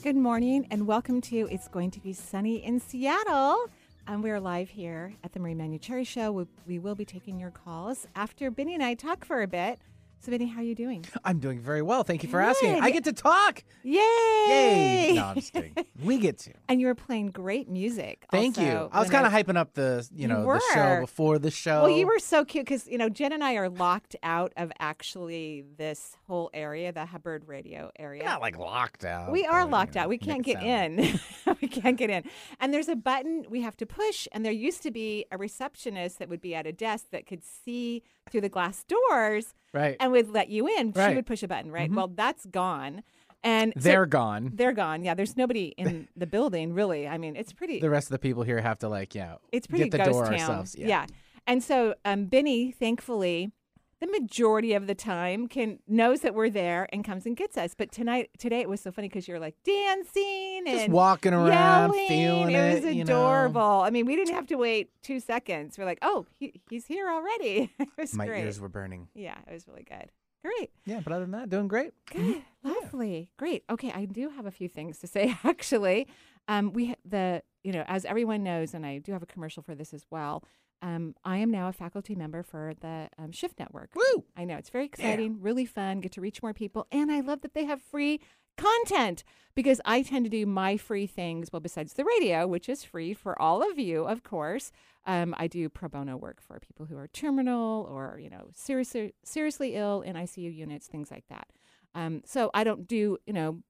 Good morning and welcome to It's Going to Be Sunny in Seattle. And we're live here at the Marie Manuchehri Show. We, we will be taking your calls after Benny and I talk for a bit. So, Benny, how are you doing? I'm doing very well. Thank you for Good. asking. I get to talk. Yay! Yay! No, I'm just kidding. We get to. and you were playing great music. Thank you. I was kind of hyping up the, you You know, the show before the show. Well, you were so cute because you know Jen and I are locked out of actually this whole area, the Hubbard Radio area. not like locked out. We but, are you locked know, out. We can't get in. we can't get in. And there's a button we have to push. And there used to be a receptionist that would be at a desk that could see through the glass doors Right. and would let you in. She would push a button, right? Mhm. Well, that's gone. And They're gone. they're gone. Yeah, there's nobody in the building really. I mean, it's pretty. The rest of the people here have to like, yeah, it's pretty get the door town. ourselves. Yeah. And so um, Benny, thankfully, the majority of the time can knows that we're there and comes and gets us. But tonight, today it was so funny because you're like dancing Just and walking around, yelling. feeling it was it. you know. adorable. I mean, we didn't have to wait two seconds. We're like, oh, he, he's here already. it was My great. ears were burning. Yeah, it was really good. Great. Yeah, but other than that, doing great. Good. Lovely. Great. Okay, I do have a few things to say actually. Um we the you know, as everyone knows and I do have a commercial for this as well. Um I am now a faculty member for the um, Shift Network. Woo! I know it's very exciting, really fun, get to reach more people and I love that they have free content because I tend to do my free things well besides the radio, which is free for all of you, of course. Um, I do pro bono work for people who are terminal or you know seriously seriously ill in ICU units, things like that. Um, so I don't do, you know,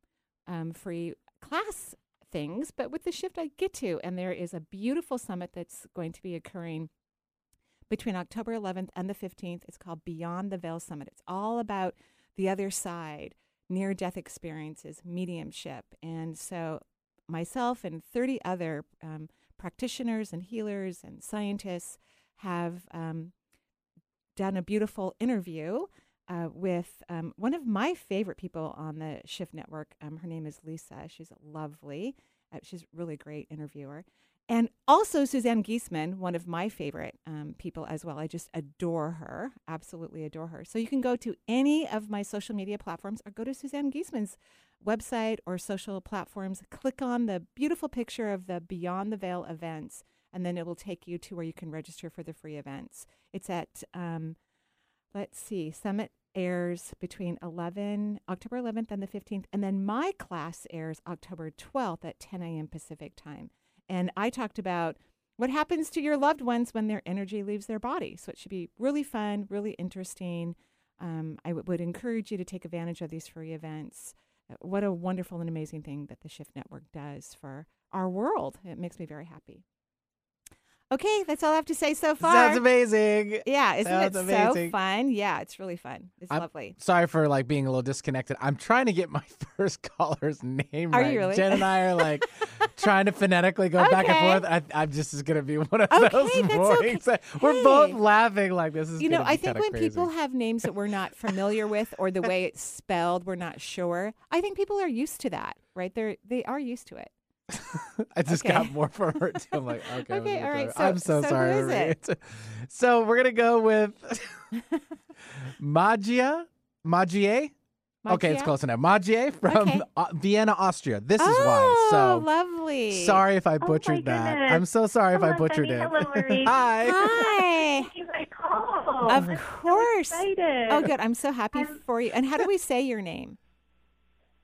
um, free class things, but with the shift I get to. And there is a beautiful summit that's going to be occurring between October 11th and the 15th. It's called Beyond the Veil Summit. It's all about the other side, near death experiences, mediumship. And so myself and 30 other um, practitioners and healers and scientists have um, done a beautiful interview uh, with um, one of my favorite people on the Shift Network. Um, her name is Lisa. She's lovely. Uh, she's a really great interviewer. And also Suzanne Giesemann, one of my favorite um, people as well. I just adore her, absolutely adore her. So you can go to any of my social media platforms or go to Suzanne Giesemann's website or social platforms. Click on the beautiful picture of the Beyond the Veil events, and then it will take you to where you can register for the free events. It's at um, let's see, Summit airs between 11 October 11th and the 15th, and then my class airs October 12th at 10 a.m. Pacific time. And I talked about what happens to your loved ones when their energy leaves their body. So it should be really fun, really interesting. Um, I w- would encourage you to take advantage of these free events. Uh, What a wonderful and amazing thing that the Shift Network does for our world. It makes me very happy. Okay, that's all I have to say so far. Sounds amazing. Yeah, isn't Sounds it amazing. so fun? Yeah, it's really fun. It's I'm- lovely. Sorry for like being a little disconnected. I'm trying to get my first caller's name Are right. you really? Jen and I are like trying to phonetically go back and forth. I, I'm just is gonna be one of Okay, those that's mornings. okay. We're both laughing like this is. You know, I think when crazy. people have names that we're not familiar with or the way it's spelled, we're not sure. I think people are used to that, right? They're they are used to it. I just Okay. got more from her too. I'm like, okay, I'm Okay, gonna all go. right, so- I'm so, so sorry. is Marie. it? So we're gonna go with Magia. Magie? Okay, it's close enough. Magie from Okay. uh, Vienna, Austria. This is oh, why. So lovely. sorry if I my butchered that. goodness. I'm so sorry if I butchered Benny. it. Hello, Marie. Hi. Hi. Thank you for the call. Of I'm course. So excited. Oh, good. I'm so happy I'm- for you. And how do we say your name?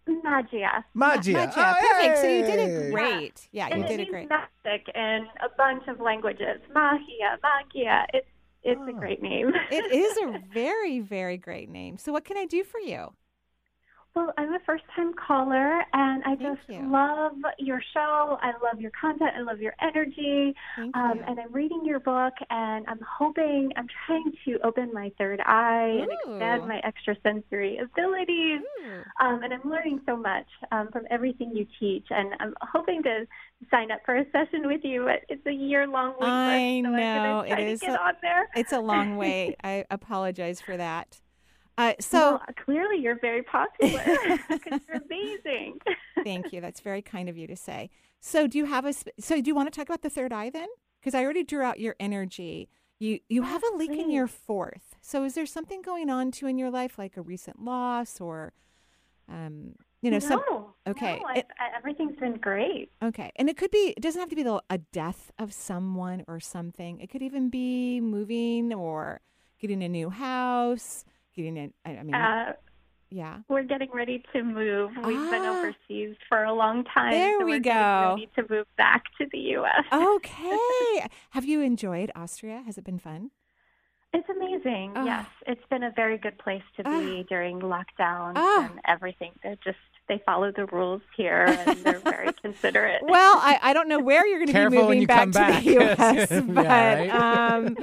Magia. Magia. Magia. Oh, Perfect. So you did it great. Yeah, and you it did it means great. magic in a bunch of languages. Magia, magia. It's it's a Oh. great name. It is a very, very great name. So what can I do for you? Well, I'm a first time caller and I Thank just you. love your show. I love your content. I love your energy. Thank Um, you. and I'm reading your book and I'm hoping, I'm trying to open my third eye and Ooh. expand my extrasensory abilities. Um, and I'm learning so much um, from everything you teach. And I'm hoping to sign up for a session with you. But It's a year long wait I so know, it get a-. It's a long wait. I apologize for that. Uh, so well, clearly you're very popular because you're amazing. Thank you. That's very kind of you to say. So, do you have a? So, do you want to talk about the third eye then? Because I already drew out your energy. You you have a leak in your fourth. So, is there something going on too in your life, like a recent loss, or, um, you know, some? okay, no, it- everything's been great. Okay, and it could be. It doesn't have to be the, a death of someone or something. It could even be moving or getting a new house. Getting in. I mean, Uh, yeah. we're getting ready to move. We've been Ah. overseas for a long time. There so we go. Ready to move back to the U.S. Okay. have you enjoyed Austria? Has it been fun? It's amazing. Ah. Yes, it's been a very good place to be during lockdown Ah. and everything. They're just they follow the rules here and they're very considerate. Well, I, I don't know where you're going to be moving when you back come to the U.S., Yeah, but right? um,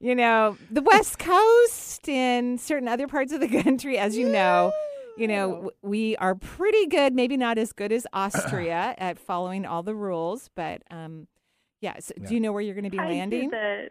you know the West Coast and certain other parts of the country, as you know, you know we are pretty good. Maybe not as good as Austria at following all the rules, but um, yeah. So Yeah. Do you know where you're going to be I do landing? the-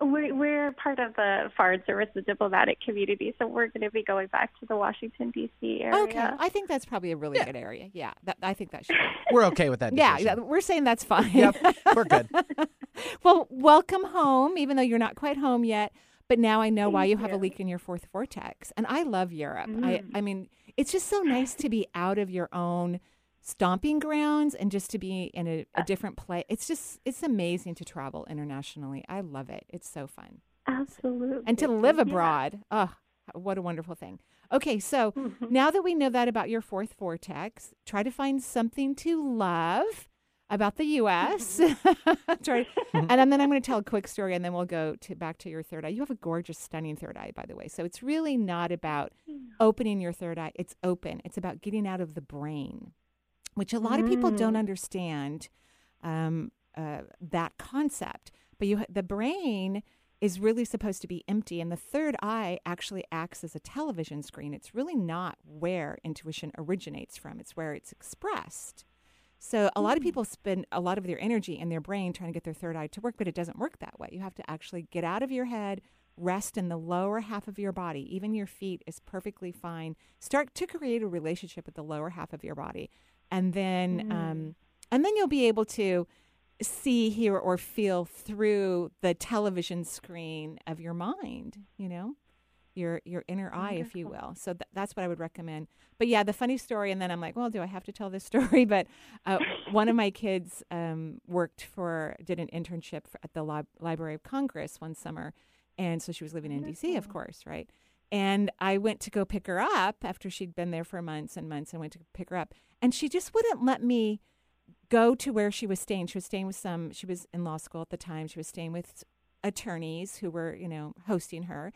we're, we're part of the Foreign Service, the diplomatic community, so we're going to be going back to the Washington D.C. area. Okay, I think that's probably a really good area. Yeah, that, I think that should. Be. We're okay with that. Yeah, decision. yeah, we're saying that's fine. Yep, we're good. well, welcome home, even though you're not quite home yet. But now I know why Thank you have a leak in your fourth vortex. And I love Europe. I, Mm. I mean, it's just so nice to be out of your own stomping grounds and just to be in a, a different place. It's just, it's amazing to travel internationally. I love it. It's so fun. Absolutely. And to live Yeah. abroad. Oh, what a wonderful thing. Okay, so Mhm. now that we know that about your fourth vortex, try to find something to love about the U.S. try, and then I'm going to tell a quick story, and then we'll go to back to your third eye. You have a gorgeous, stunning third eye, by the way. So it's really not about opening your third eye. It's open. It's about getting out of the brain, which a lot of people don't Mm. understand um, uh, that concept. But you, the brain is really supposed to be empty, and the third eye actually acts as a television screen. It's really not where intuition originates from. It's where it's expressed. So a lot of people spend a lot of their energy in their brain trying to get their third eye to work, but it doesn't work that way. You have to actually get out of your head, rest in the lower half of your body. Even your feet is perfectly fine. Start to create a relationship with the lower half of your body, and then um, and then you'll be able to see, hear, or feel through the television screen of your mind. You know your your inner eye, if you will. So th- that's what I would recommend. But yeah, the funny story, and then I'm like, well, do I have to tell this story? But uh, one of my kids um, worked for, did an internship for, at the Lib- Library of Congress one summer, and so she was living in D.C., of course, right? And I went to go pick her up after she'd been there for months and months. and went to pick her up, and she just wouldn't let me go to where she was staying. She was staying with some. She was in law school at the time. She was staying with attorneys who were, you know, hosting her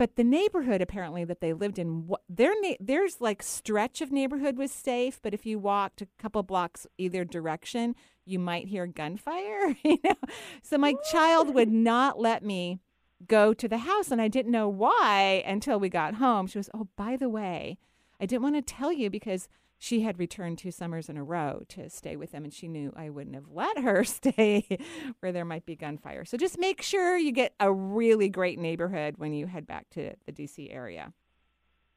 but the neighborhood apparently that they lived in their na- there's like stretch of neighborhood was safe but if you walked a couple blocks either direction you might hear gunfire you know so my child would not let me go to the house and i didn't know why until we got home she was oh by the way i didn't want to tell you because she had returned two summers in a row to stay with them and she knew i wouldn't have let her stay where there might be gunfire so just make sure you get a really great neighborhood when you head back to the dc area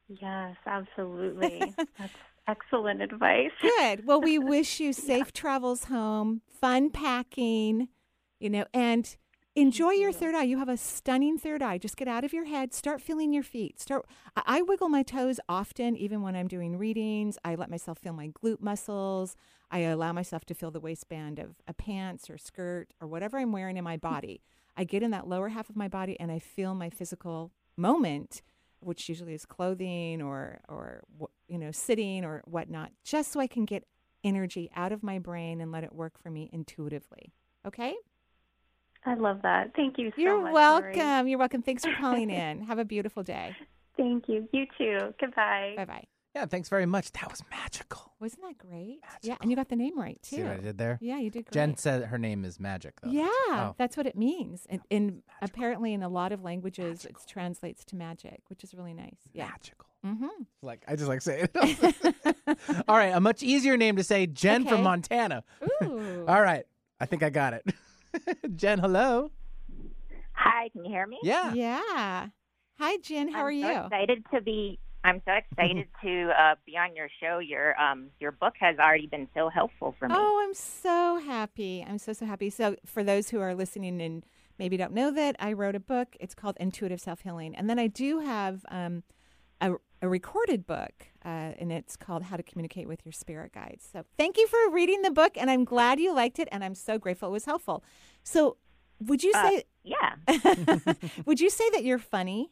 Yes, absolutely. That's excellent advice. good well we wish you safe travels home fun packing you know and enjoy your third eye. You have a stunning third eye. Just get out of your head. Start feeling your feet. Start I, I wiggle my toes often even when i'm doing readings. I let myself feel my glute muscles. I allow myself to feel the waistband of a pants or skirt or whatever i'm wearing in my body. I get in that lower half of my body and i feel my physical moment which usually is clothing or or you know sitting or whatnot just so i can get energy out of my brain and let it work for me intuitively. Okay I love that. Thank you so you're much. welcome Lori. you're welcome thanks for calling in have a beautiful day Thank you. You too. Goodbye. bye bye Yeah, thanks very much. That was magical. Wasn't that great? Yeah, and you got the name right too. See what I did there? Yeah, you did great. Jen said her name is Magic, though. Yeah, Oh. that's what it means. And, and apparently, in a lot of languages, it translates to magic, which is really nice. Yeah. Magical. Mm-hmm. Like I just like saying it. All right, a much easier name to say, Jen from Montana. Ooh. All right, I think I got it. Jen, hello. Hi, can you hear me? Yeah. Yeah. Hi, Jen. How I'm are so you? excited to be. I'm so excited to uh, be on your show. Your um your book has already been so helpful for me. Oh, I'm so happy. I'm so, so happy. So, for those who are listening and maybe don't know that, I wrote a book. It's called Intuitive Self Healing. And then I do have um, a, a recorded book, uh, and it's called How to Communicate with Your Spirit Guides. So, thank you for reading the book, and I'm glad you liked it, and I'm so grateful it was helpful. So, would you Uh, say, Yeah. would you say that you're funny?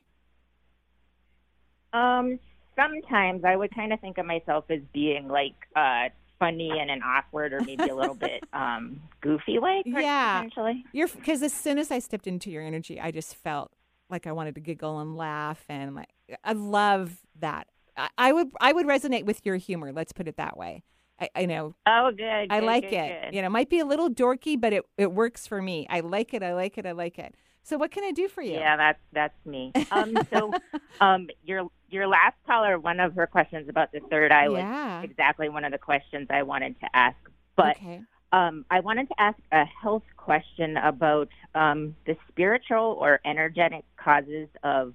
Um. Sometimes I would kind of think of myself as being like uh funny in an awkward or maybe a little bit um goofy way. per- Yeah. Potentially. You're because as soon as I stepped into your energy, I just felt like I wanted to giggle and laugh, and like I love that. I, I would I would resonate with your humor. Let's put it that way. I, I know Oh, good. I good, like good, it. good. You know, it might be a little dorky, but it it works for me. I like it. I like it. I like it. So what can I do for you? Yeah, that's that's me. Um. So, um, your your last caller, one of her questions about the third eye was yeah. exactly one of the questions I wanted to ask. But okay. Um, I wanted to ask a health question about um, the spiritual or energetic causes of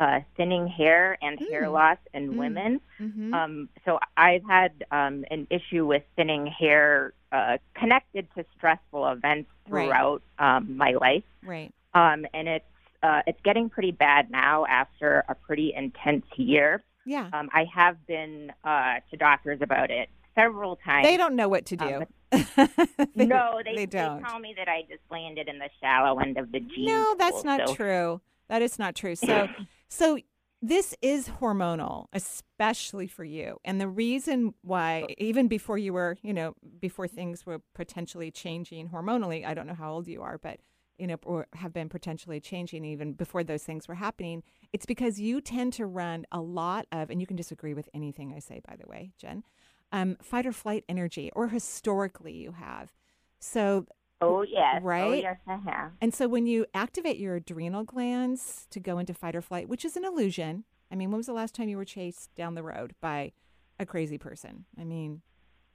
uh, thinning hair and hair Mm. loss in Mm. women. hmm Um, so I've had um, an issue with thinning hair uh, connected to stressful events Right. throughout um, my life, right. um, and it's uh, it's getting pretty bad now after a pretty intense year. Yeah. Um, I have been uh, to doctors about it several times. They don't know what to do. Um, They- no, they, they don't. They tell me that I just landed in the shallow end of the gene No, that's pool, not so- true. That is not true. So, so this is hormonal, especially for you. And the reason why, even before you were, you know, before things were potentially changing hormonally, I don't know how old you are, but you know, or have been potentially changing even before those things were happening. It's because you tend to run a lot of, and you can disagree with anything I say, by the way, Jen, um, fight or flight energy, or historically you have. So Oh yes, Oh Right? yes, I have. and so when you activate your adrenal glands to go into fight or flight, which is an illusion. I mean, when was the last time you were chased down the road by a crazy person? I mean,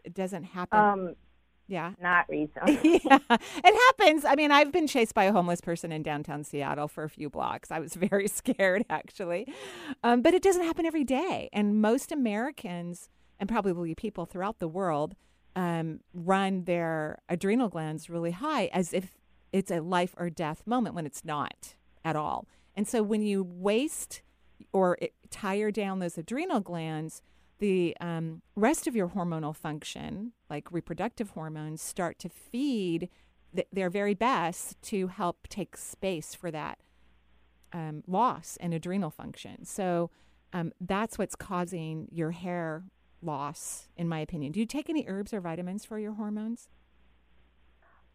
it doesn't happen. Um, yeah. not recently. yeah, it happens. I mean, I've been chased by a homeless person in downtown Seattle for a few blocks. I was very scared, actually. Um, but it doesn't happen every day. And most Americans, and probably people throughout the world, um, run their adrenal glands really high as if it's a life or death moment when it's not at all. And so when you waste or tire down those adrenal glands, the um, rest of your hormonal function, like reproductive hormones, start to feed th- their very best to help take space for that um, loss in adrenal function. So um, that's what's causing your hair loss, in my opinion. Do you take any herbs or vitamins for your hormones?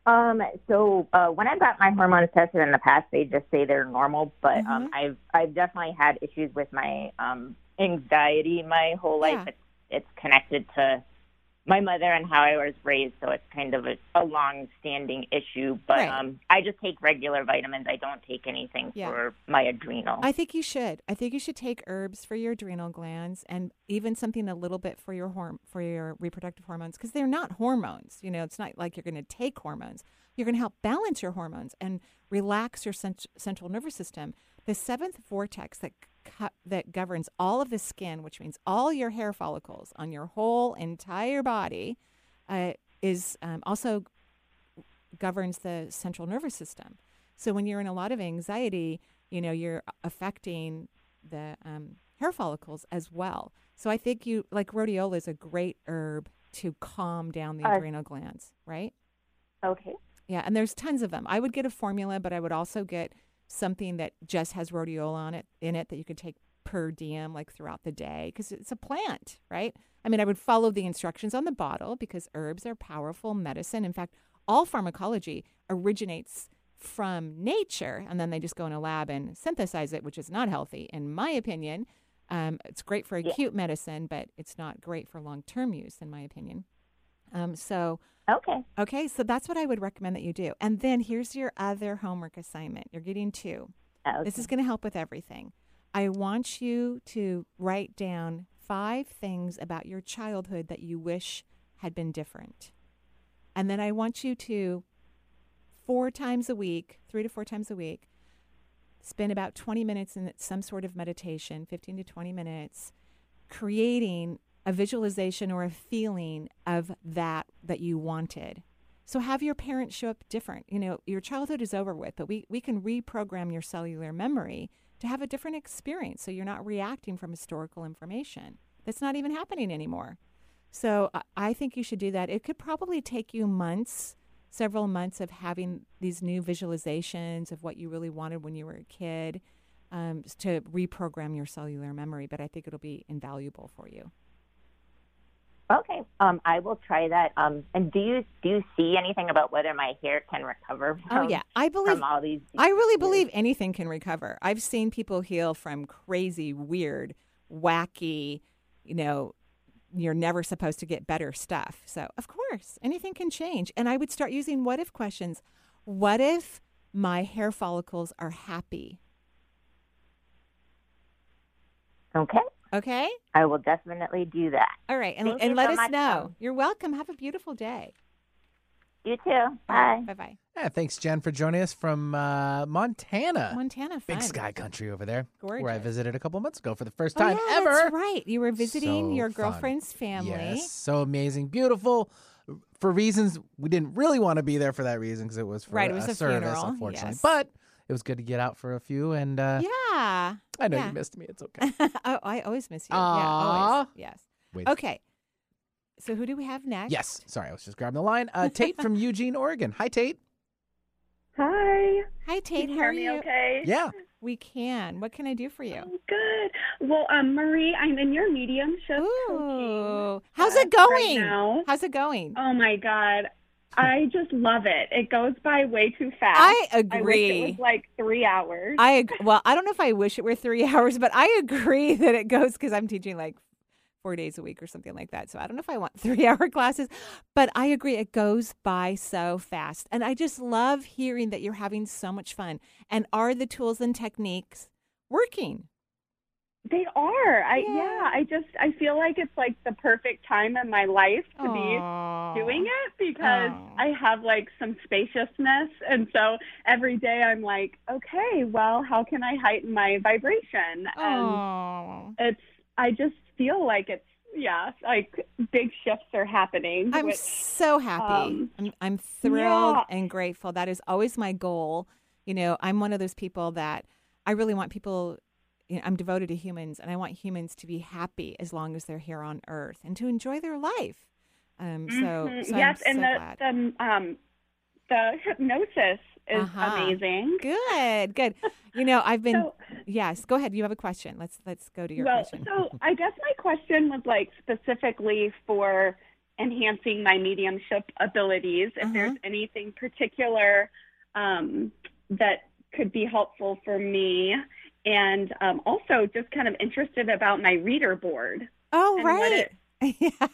Um, so uh, when I got my hormones tested in the past, they just say they're normal, but um, Mhm. I've I've definitely had issues with my um, anxiety my whole life. Yeah. It's it's connected to my mother and how I was raised, so it's kind of a, a long-standing issue. But Right. um, I just take regular vitamins. I don't take anything Yeah. for my adrenal. I think you should. I think you should take herbs for your adrenal glands and even something a little bit for your horm- for your reproductive hormones because they're not hormones. You know, it's not like you're going to take hormones. You're going to help balance your hormones and relax your cent- central nervous system. The seventh vortex that co- that governs all of the skin, which means all your hair follicles on your whole entire body, uh, is um, also governs the central nervous system. So when you're in a lot of anxiety, you know, you're affecting the um, hair follicles as well. So I think you like rhodiola is a great herb to calm down the Uh, adrenal glands, right? okay. Yeah, and there's tons of them. I would get a formula, but I would also get something that just has rhodiola on it in it that you could take per diem like throughout the day because it's a plant, right? I mean, I would follow the instructions on the bottle because herbs are powerful medicine. In fact, all pharmacology originates from nature and then they just go in a lab and synthesize it, which is not healthy in my opinion. Um, it's great for Yeah. acute medicine, but it's not great for long term use, in my opinion. Um, so, Okay. okay, so that's what I would recommend that you do. And then here's your other homework assignment. You're getting two. okay. This is going to help with everything. I want you to write down five things about your childhood that you wish had been different. And then I want you to, four times a week, three to four times a week, spend about 20 minutes in some sort of meditation, 15 to 20 minutes, creating a visualization or a feeling of that that you wanted. So have your parents show up different. You know, your childhood is over with, but we, we can reprogram your cellular memory to have a different experience so you're not reacting from historical information that's not even happening anymore. So I- think you should do that. It could probably take you months, several months of having these new visualizations of what you really wanted when you were a kid um, to reprogram your cellular memory, but I think it'll be invaluable for you. Okay. Um, I will try that. Um, and do you do you see anything about whether my hair can recover from, Oh, yeah. I believe from all these? I really believe anything can recover. I've seen people heal from crazy, weird, wacky, you know, you're never supposed to get better stuff. So, of course, anything can change. And I would start using what if questions. What if my hair follicles are happy? Okay. Okay? I will definitely do that. All right. And, and let so us much, know. Tom. You're welcome. Have a beautiful day. You too. Bye. Bye bye. Yeah, thanks, Jen, for joining us from uh, Montana. Montana, fun. Big sky country over there. Where I visited a couple months ago for the first Oh, time yeah, ever. That's right. You were visiting So your fun. girlfriend's family. Yes, so amazing, beautiful. For reasons we didn't really want to be there for that reason because it was for Right, it a, was a service, funeral, unfortunately. yes. But it was good to get out for a few, and uh, Yeah. I know yeah. you missed me. It's okay. oh, I always miss you. Aw. Yeah, always. Yes. Wait. Okay. So who do we have next? Yes, sorry, I was just grabbing the line. Uh, Tate from Eugene, Oregon. Hi, Tate. Hi. Hi, Tate. Can you How hear are me you? okay? Yeah. We can. What can I do for you? Oh, good. Well, um, Marie, I'm in your mediumship coaching. Ooh. How's class it going? Right now. How's it going? Oh my God. I just love it. It goes by way too fast. I I agree. it was like three hours. I well, I don't know if I wish it were three hours, but I agree that it goes because I'm teaching like four days a week or something like that. So I don't know if I want three hour classes, but I agree it goes by so fast. And I just love hearing that you're having so much fun. And are the tools and techniques working? They are. I Yeah. yeah. I just I feel like it's like the perfect time in my life to Aw. be doing it because Aw. I have like some spaciousness and so every day I'm like, okay, well, how can I heighten my vibration? And Aw. it's I just feel like it's yeah, like big shifts are happening. I'm which, so happy. um, I'm, I'm thrilled yeah. and grateful. That is always my goal. You know, I'm one of those people that I really want people. You know, I'm devoted to humans, and I want humans to be happy as long as they're here on Earth and to enjoy their life. Um, so, Mhm. so yes, I'm and so the the um the hypnosis is Uh-huh. amazing. Good, good. You know, I've been. So, yes, go ahead. You have a question. Let's let's go to your well, question. so I guess my question was like specifically for enhancing my mediumship abilities. If Uh-huh. there's anything particular um, that could be helpful for me, and um, also just kind of interested about my reader board. Oh, right. yeah.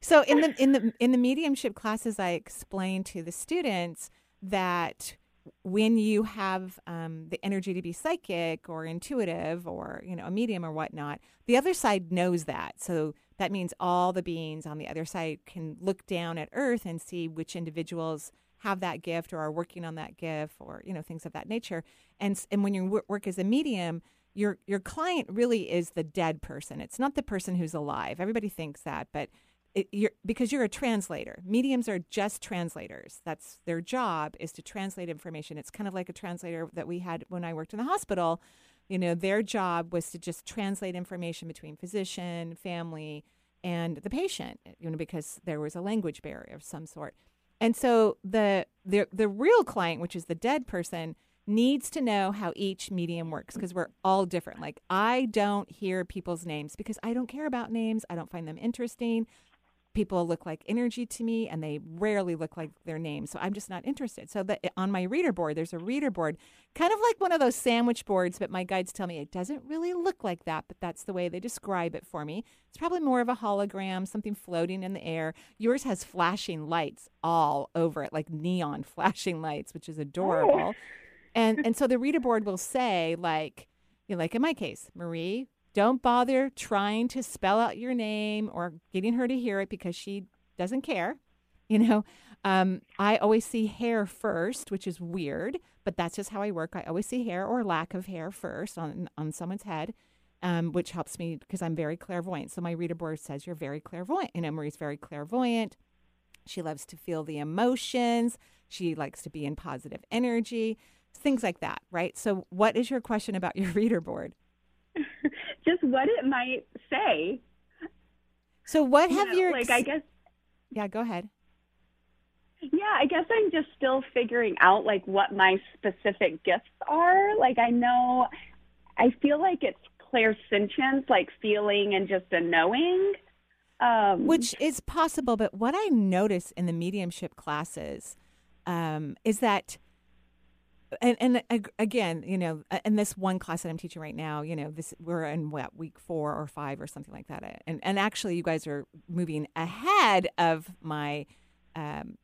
So in the in the in the mediumship classes, I explain to the students that when you have um, the energy to be psychic or intuitive or you know a medium or whatnot, the other side knows that. So that means all the beings on the other side can look down at Earth and see which individuals have that gift or are working on that gift or you know things of that nature. And and when you work as a medium, your your client really is the dead person. It's not the person who's alive. Everybody thinks that, but it, you're because you're a translator. Mediums are just translators. That's their job is to translate information. It's kind of like a translator that we had when I worked in the hospital. You know, their job was to just translate information between physician, family, and the patient. You know, because there was a language barrier of some sort. And so the the the real client, which is the dead person, needs to know how each medium works because we're all different. Like I don't hear people's names because I don't care about names. I don't find them interesting. People look like energy to me and they rarely look like their name. So I'm just not interested. So that on my reader board, there's a reader board, kind of like one of those sandwich boards, but my guides tell me it doesn't really look like that, but that's the way they describe it for me. It's probably more of a hologram, something floating in the air. Yours has flashing lights all over it, like neon flashing lights, which is adorable. Oh. And and so the reader board will say like, you know, like in my case, Marie don't bother trying to spell out your name or getting her to hear it because she doesn't care. You know, um, I always see hair first, which is weird, but that's just how I work. I always see hair or lack of hair first on on someone's head, um, which helps me because I'm very clairvoyant. So my reader board says you're very clairvoyant. Know, Marie's very clairvoyant. She loves to feel the emotions. She likes to be in positive energy, things like that, right? So, what is your question about your reader board? just what it might say. So what have you your like? I guess. Yeah, go ahead. Yeah, I guess I'm just still figuring out like what my specific gifts are. Like I know, I feel like it's clairsentience, like feeling and just a knowing. Um, Which is possible, but what I notice in the mediumship classes um, is that and and again, you know, in this one class that I'm teaching right now, you know, this we're in what week four or five or something like that, and and actually, you guys are moving ahead of my um,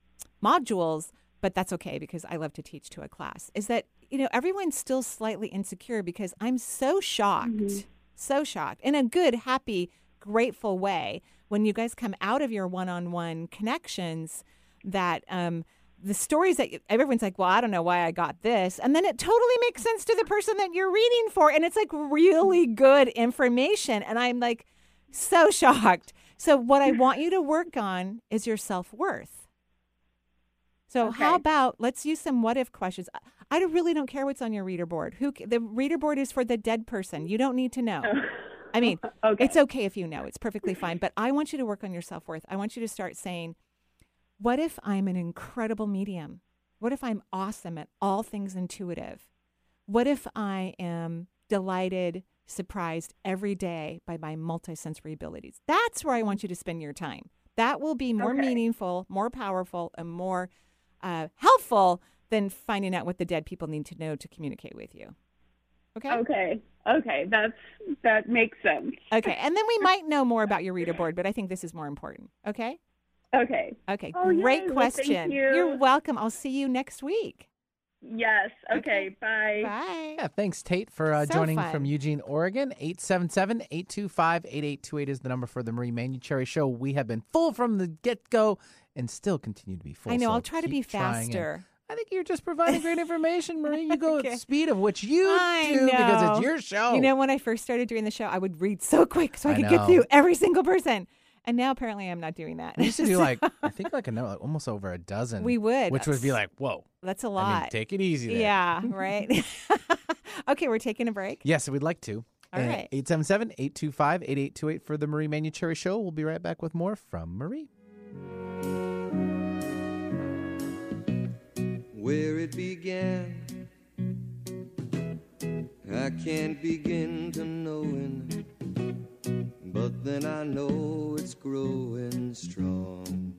modules, but that's okay because I love to teach to a class. Is that you know everyone's still slightly insecure because I'm so shocked, mm-hmm. so shocked in a good, happy, grateful way when you guys come out of your one-on-one connections that. Um, the stories that everyone's like, well, I don't know why I got this. And then it totally makes sense to the person that you're reading for. And it's like really good information. And I'm like so shocked. So, what I want you to work on is your self worth. So, okay. how about let's use some what if questions? I really don't care what's on your reader board. Who the reader board is for the dead person. You don't need to know. Oh, I mean, okay. it's okay if you know. It's perfectly fine. But I want you to work on your self worth. I want you to start saying, what if I'm an incredible medium? What if I'm awesome at all things intuitive? What if I am delighted, surprised every day by my multisensory abilities? That's where I want you to spend your time. That will be more okay. meaningful, more powerful, and more uh, helpful than finding out what the dead people need to know to communicate with you. Okay. Okay. Okay. That's that makes sense. Okay. And then we might know more about your reader board, but I think this is more important. Okay. Okay. Okay. Oh, Great yay. question. Well, you. You're welcome. I'll see you next week. Yes. Okay. okay. Bye. Bye. Yeah. Thanks, Tate, for uh, so joining fun. from Eugene, Oregon. 877 825 8828 is the number for the Marie Manuchehri Show. We have been full from the get go and still continue to be full. I know. So I'll try to be faster. I think you're just providing great information, Marie. You go okay. at the speed of which you I do know. because it's your show. You know, when I first started doing the show, I would read so quick so I, I could know. get through every single person. And now apparently I'm not doing that. We used to do like I think like a like almost over a dozen. We would, which would be like, whoa, that's a lot. mean, take it easy. There. Yeah, right. okay, we're taking a break. Yes, we'd like to. All uh, right. 877 825 8828 for the Marie Manuchehri Show. We'll be right back with more from Marie. Where it began, I can't begin to knowing, but then I know it's growing strong.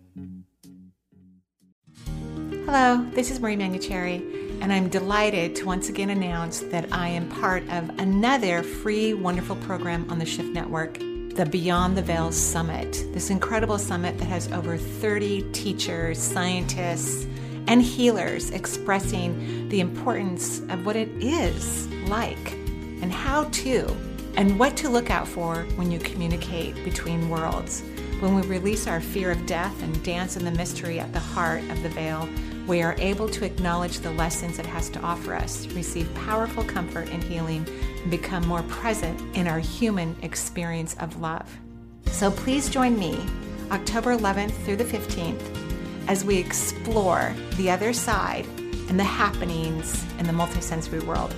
Hello, this is Marie Manuchehri, and I'm delighted to once again announce that I am part of another free, wonderful program on the Shift Network, the Beyond the Veil Summit. This incredible summit that has over 30 teachers, scientists, and healers expressing the importance of what it is like and how to, and what to look out for when you communicate between worlds. When we release our fear of death and dance in the mystery at the heart of the veil, we are able to acknowledge the lessons it has to offer us, receive powerful comfort and healing, and become more present in our human experience of love. So please join me October 11th through the 15th as we explore the other side and the happenings in the multisensory world.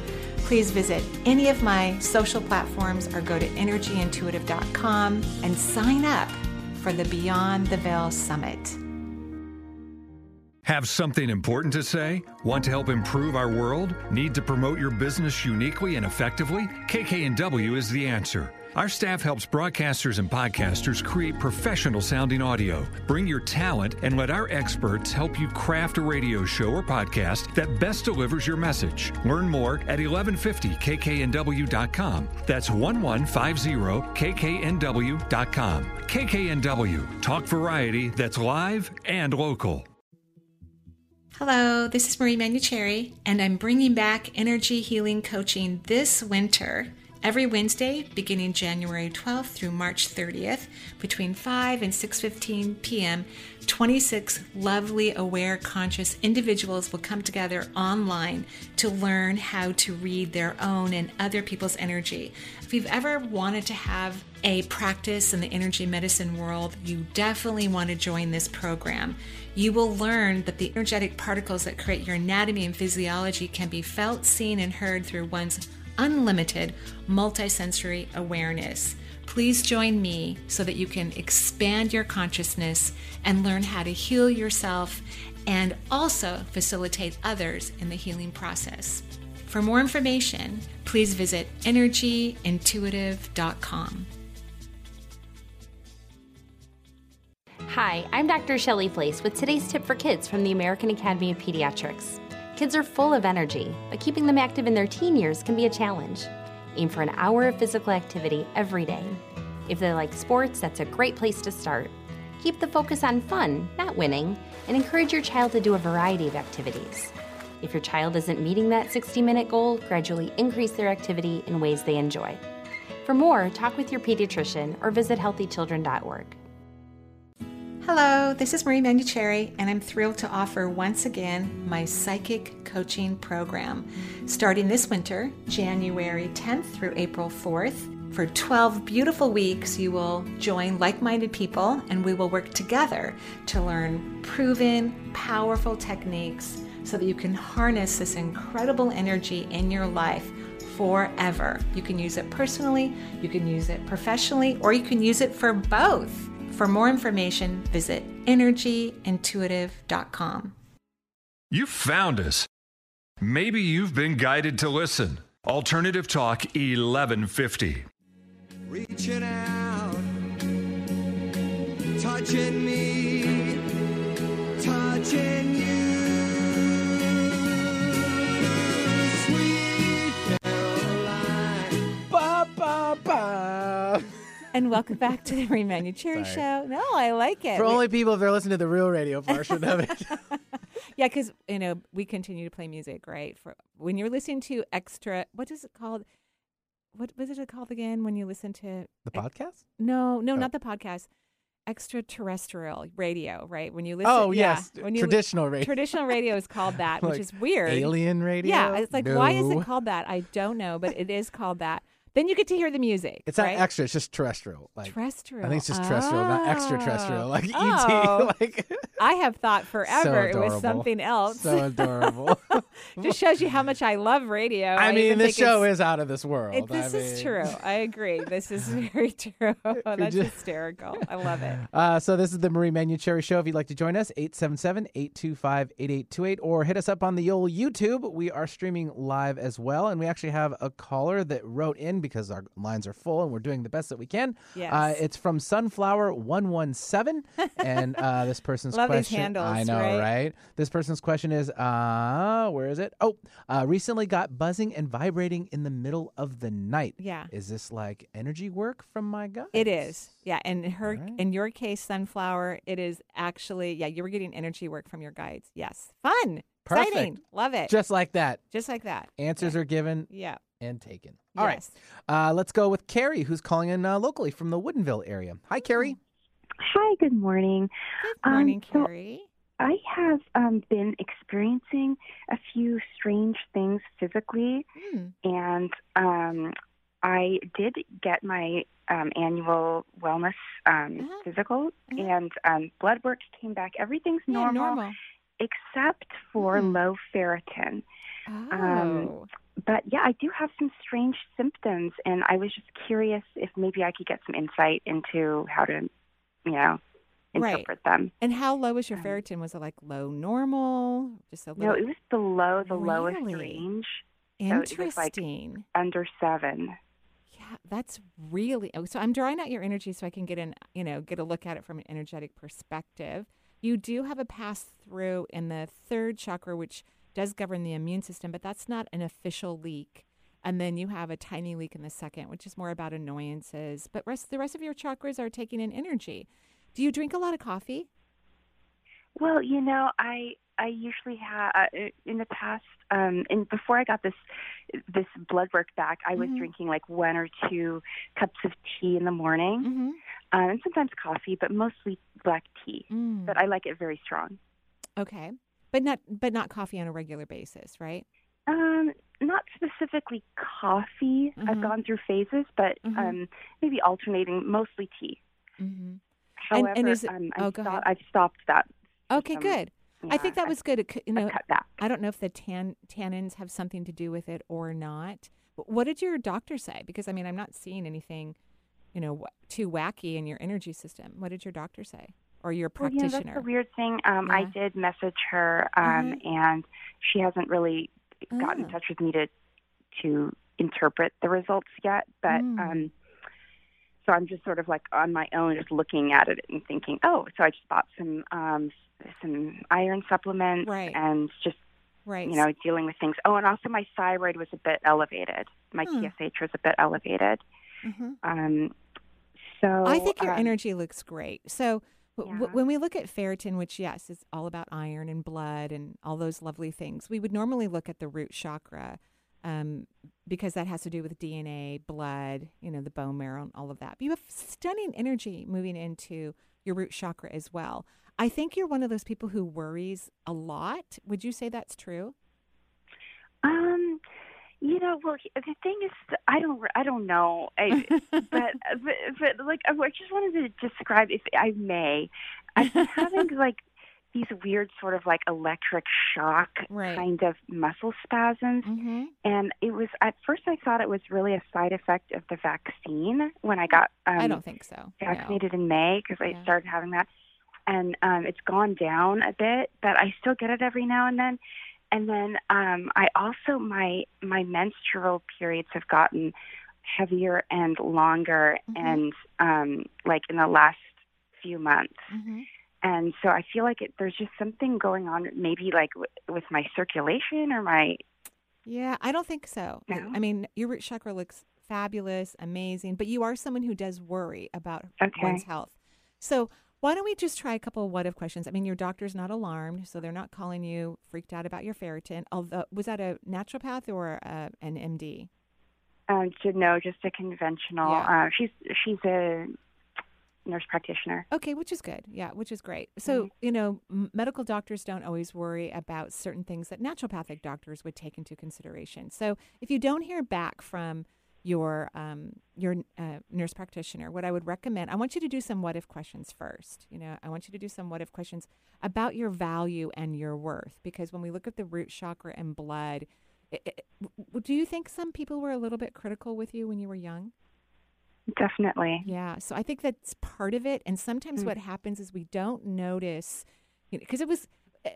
Please visit any of my social platforms or go to energyintuitive.com and sign up for the Beyond the Veil Summit. Have something important to say? Want to help improve our world? Need to promote your business uniquely and effectively? KKNW is the answer. Our staff helps broadcasters and podcasters create professional sounding audio. Bring your talent and let our experts help you craft a radio show or podcast that best delivers your message. Learn more at 1150kknw.com. That's 1150kknw.com. KKNW, talk variety that's live and local. Hello, this is Marie Manuchehri, and I'm bringing back energy healing coaching this winter. Every Wednesday, beginning January 12th through March 30th, between 5 and 6:15 p.m., 26 lovely, aware, conscious individuals will come together online to learn how to read their own and other people's energy. If you've ever wanted to have a practice in the energy medicine world, you definitely want to join this program. You will learn that the energetic particles that create your anatomy and physiology can be felt, seen, and heard through one's unlimited multisensory awareness. Please join me so that you can expand your consciousness and learn how to heal yourself and also facilitate others in the healing process. For more information, please visit energyintuitive.com. Hi, I'm Dr. Shelley Flais with today's tip for kids from the American Academy of Pediatrics. Kids are full of energy, but keeping them active in their teen years can be a challenge. Aim for an hour of physical activity every day. If they like sports, that's a great place to start. Keep the focus on fun, not winning, and encourage your child to do a variety of activities. If your child isn't meeting that 60 minute goal, gradually increase their activity in ways they enjoy. For more, talk with your pediatrician or visit healthychildren.org. Hello, this is Marie Manuchehri, and I'm thrilled to offer once again my psychic coaching program. Starting this winter, January 10th through April 4th, for 12 beautiful weeks, you will join like minded people and we will work together to learn proven, powerful techniques so that you can harness this incredible energy in your life forever. You can use it personally, you can use it professionally, or you can use it for both. For more information, visit energyintuitive.com. You found us. Maybe you've been guided to listen. Alternative Talk 1150. Reaching out, touching me, touching you. And welcome back to the Sorry. Show. No, I like it. For We- only people if they're listening to the real radio portion of it. yeah, because you know we continue to play music, right? For when you're listening to extra, what is it called? What was it called again? When you listen to The podcast? no, no, Oh. not the podcast. Extraterrestrial radio, right? When you oh, listen, Oh, yeah, yes. when you Traditional radio. Traditional radio is called that, which is weird. Alien radio? Yeah, it's like why is it called that? I don't know, but it is called that. Then you get to hear the music. It's not right? extra, it's just terrestrial. Like terrestrial. I think it's just terrestrial, not extraterrestrial. Oh. Like Oh. ET. Like I have thought forever it was something else. so adorable. Just shows you how much I love radio. I mean, even this show is out of this world. It, this I is true. I agree. This is very true. That's just- hysterical. I love it. Uh, so this is the Marie Manuchehri Show. If you'd like to join us, 877-825-8828 or hit us up on the old YouTube. We are streaming live as well. And we actually have a caller that wrote in because our lines are full and we're doing the best that we can. Yes. Uh, it's from Sunflower117. and uh, this person's Love these question. handles, I know, right? right? This person's question is, uh, where is it? Oh, uh, recently got buzzing and vibrating in the middle of the night. Yeah. Is this like energy work from my guy? It is. Yeah. And in her Alright. in your case, sunflower, it is actually yeah, you were getting energy work from your guides. Yes. Fun. Perfect. Exciting. Love it. Just like that. Just like that. Answers are given Yeah. And taken. All right. Yes. Uh, let's go with Carrie, who's calling in uh, locally from the Woodinville area. Hi, Carrie. Hi, good morning. Good morning, Um, so Carrie. I have um, been experiencing a few strange things physically, Hmm. and um, I did get my um, annual wellness um, Uh-huh. physical, Uh-huh. and um, blood work came back. Everything's Yeah, normal, normal. except for Hmm. low ferritin. Oh. um, But yeah, I do have some strange symptoms, and I was just curious if maybe I could get some insight into how to, you know, Right. interpret them. and how low was your um, ferritin? Was it like low normal? Just a little No, it was below the lowest Really? range, so it was like- interesting. under seven. Yeah, Yeah, that's really oh, so. I'm drawing out your energy so I can get an you know get a look at it from an energetic perspective. You do have a pass through in the third chakra, which does govern the immune system, but that's not an official leak. And then you have a tiny leak in the second, which is more about annoyances. But rest the rest of your chakras are taking in energy. Do you drink a lot of coffee? Well, you know, I I usually have uh, in the past, um, and before I got this this blood work back, I was Mhm. drinking like one or two cups of tea in the morning, Mm-hmm. um, and sometimes coffee, but mostly black tea. Mm. But I like it very strong. Okay, but not but not coffee on a regular basis, right? Um, not specifically coffee. Mhm. I've gone through phases, but Mhm. um, maybe alternating, mostly tea. Mm-hmm. However, and is it- um, oh, go. I've stopped that. Okay, Um, good. I think that was good. It, you know. I don't know if the tan tannins have something to do with it or not. What did your doctor say? Because I mean, I'm not seeing anything, you know, too wacky in your energy system. What did your doctor say, or your Well, practitioner? that's the weird thing. Um, I did message her, um, Mhm. and she hasn't really gotten in Ah. touch with me to to interpret the results yet. But Mm. um, so I'm just sort of like on my own, just looking at it and thinking, oh, so I just bought some um, some iron supplements Right. and just right. you know dealing with things. Oh, and also my thyroid was a bit elevated. My Hmm. TSH was a bit elevated. Mhm. Um, so I think your um, energy looks great. So Yeah. when we look at ferritin, which yes, is all about iron and blood and all those lovely things, we would normally look at the root chakra um, because that has to do with DNA, blood, you know, the bone marrow, and all of that. But you have stunning energy moving into your root chakra as well. I think you're one of those people who worries a lot. Would you say that's true? Um, you know, well, the thing is, I don't, I don't know, I, but, but, but like, I just wanted to describe, if I may, I've been having like these weird sort of like electric shock Right. kind of muscle spasms, Mm-hmm. and it was at first I thought it was really a side effect of the vaccine when I got um, I don't think so. no. vaccinated in May because I Yeah. started having that, and um, it's gone down a bit, but I still get it every now and then. And then um, I also my my menstrual periods have gotten heavier and longer, Mhm. and um, like in the last few months. Mhm. And so I feel like it, there's just something going on, maybe like w- with my circulation or my Yeah, I don't think so. I- No? I mean, your root chakra looks fabulous, amazing, but you are someone who does worry about Okay. one's health. So why don't we just try a couple of what if questions? I mean, your doctor's not alarmed, so they're not calling you freaked out about your ferritin. Although, was that a naturopath or uh, an MD? um, to know just a conventional. Yeah. Uh, she's she's a nurse practitioner. Okay, which is good. Yeah, which is great. So, Mm-hmm. you know, m- medical doctors don't always worry about certain things that naturopathic doctors would take into consideration. So, if you don't hear back from your um, your uh, nurse practitioner, what I would recommend, I want you to do some what if questions first. You know, I want you to do some what if questions about your value and your worth, because when we look at the root chakra and blood, it, it, do you think some people were a little bit critical with you when you were young? Definitely. Yeah. So I think that's part of it. And sometimes Mm. what happens is we don't notice, you know, because it was,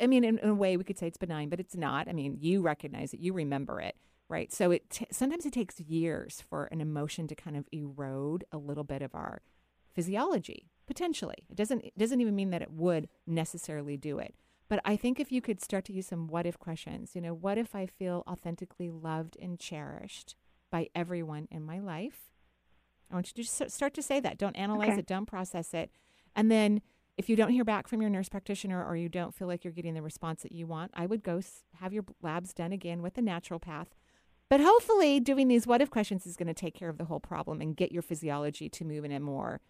I mean, in, in a way we could say it's benign, but it's not. I mean, you recognize it, you remember it, right? So it t- sometimes it takes years for an emotion to kind of erode a little bit of our physiology potentially. It doesn't it doesn't even mean that it would necessarily do it. But I think if you could start to use some what if questions, you know, what if I feel authentically loved and cherished by everyone in my life? I want you to just start to say that. Don't analyze Okay. it, don't process it. And then if you don't hear back from your nurse practitioner or you don't feel like you're getting the response that you want, I would go have your labs done again with a naturopath. But hopefully, doing these what if questions is going to take care of the whole problem and get your physiology to move in a more,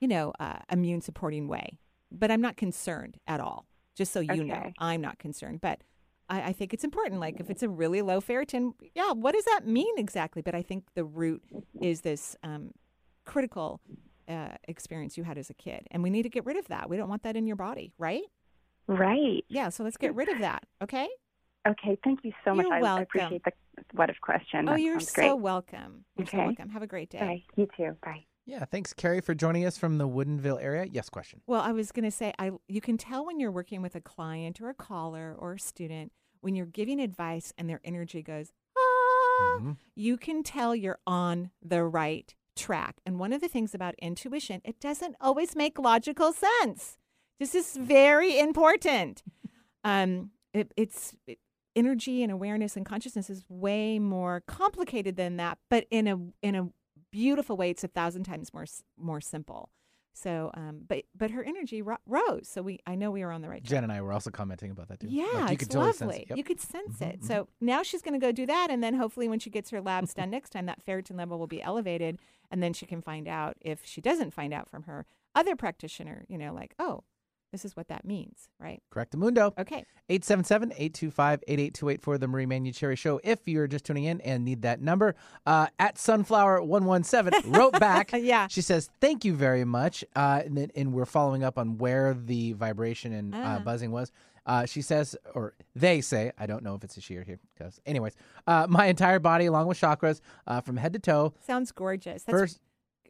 you know, uh, immune supporting way. But I'm not concerned at all. Just so you know, I'm not concerned. But I, I think it's important. Like if it's a really low ferritin, yeah, what does that mean exactly? But I think the root is this um, critical uh, experience you had as a kid, and we need to get rid of that. We don't want that in your body, right? Right. Yeah. So let's get rid of that. Okay. Okay. Thank you so much. You're I, I welcome. appreciate the what if question. oh, That you're sounds so great. welcome. You're so Okay. welcome. Have a great day. Bye. You too. Bye. Yeah, thanks, Carrie, for joining us from the Woodinville area. Yes, question. Well, I was going to say, I you can tell when you're working with a client or a caller or a student when you're giving advice and their energy goes ta-da, you can tell you're on the right track. And one of the things about intuition, it doesn't always make logical sense. This is very important. Um, it, it's it, energy and awareness and consciousness is way more complicated than that, but in a in a beautiful way, it's a thousand times more more simple. So, um, but but her energy ro- rose. So we, I know we were on the right track. Jen and I were also commenting about that too. Yeah, Like, you it's could totally lovely. sense it. Yep. You could sense it. Mhm, So now she's going to go do that, and then hopefully, when she gets her labs done next time, that ferritin level will be elevated, and then she can find out if she doesn't find out from her other practitioner. You know, like, oh, this is what that means, right? Correct Mundo. Okay. 877-825-8828 for the Marie Manuchehri Show. If you're just tuning in and need that number, uh, at Sunflower117 wrote back. yeah. She says, thank you very much. Uh, and, then, and we're following up on where the vibration and uh, Ah. buzzing was. Uh, she says, or they say, I don't know if it's a she or he, because, anyways, uh, my entire body, along with chakras, uh, from head to toe. Sounds gorgeous. That's, First,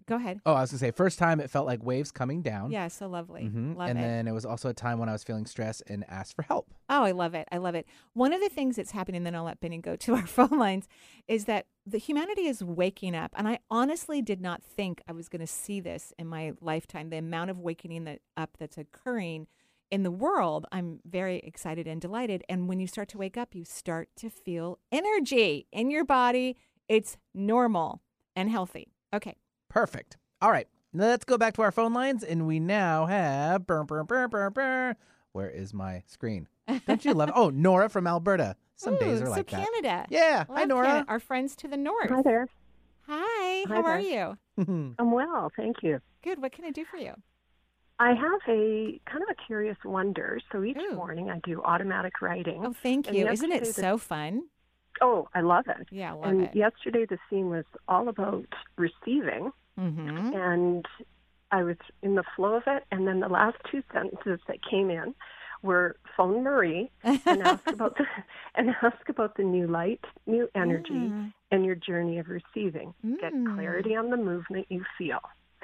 go ahead. oh, I was gonna say, first time it felt like waves coming down. Yeah, so lovely. Mhm. Love and it. then it was also a time when I was feeling stressed and asked for help. Oh, I love it. I love it. One of the things that's happening, and then I'll let Benny go to our phone lines, is that the humanity is waking up. And I honestly did not think I was going to see this in my lifetime. The amount of waking that up that's occurring in the world, I'm very excited and delighted. And when you start to wake up, you start to feel energy in your body. It's normal and healthy. Okay. Perfect. All right. Now let's go back to our phone lines, and we now have. Burr, burr, burr, burr, burr. Where is my screen? Don't you love it? Oh, Nora from Alberta. Some days are so like that. Canada. Yeah. Hi, Nora. Canada. Our friends to the north. Hi there. Hi. Hi How are you? I'm well, thank you. Good. What can I do for you? I have a kind of a curious wonder. So each Ooh. morning I do automatic writing. Oh, thank you. Isn't it the- so fun? Oh, I love it. Yeah, love and it. yesterday the scene was all about receiving, Mm-hmm. and I was in the flow of it. And then the last two sentences that came in were phone Marie and ask about the and ask about the new light, new energy, Mm. and your journey of receiving. Get Mm. clarity on the movement you feel.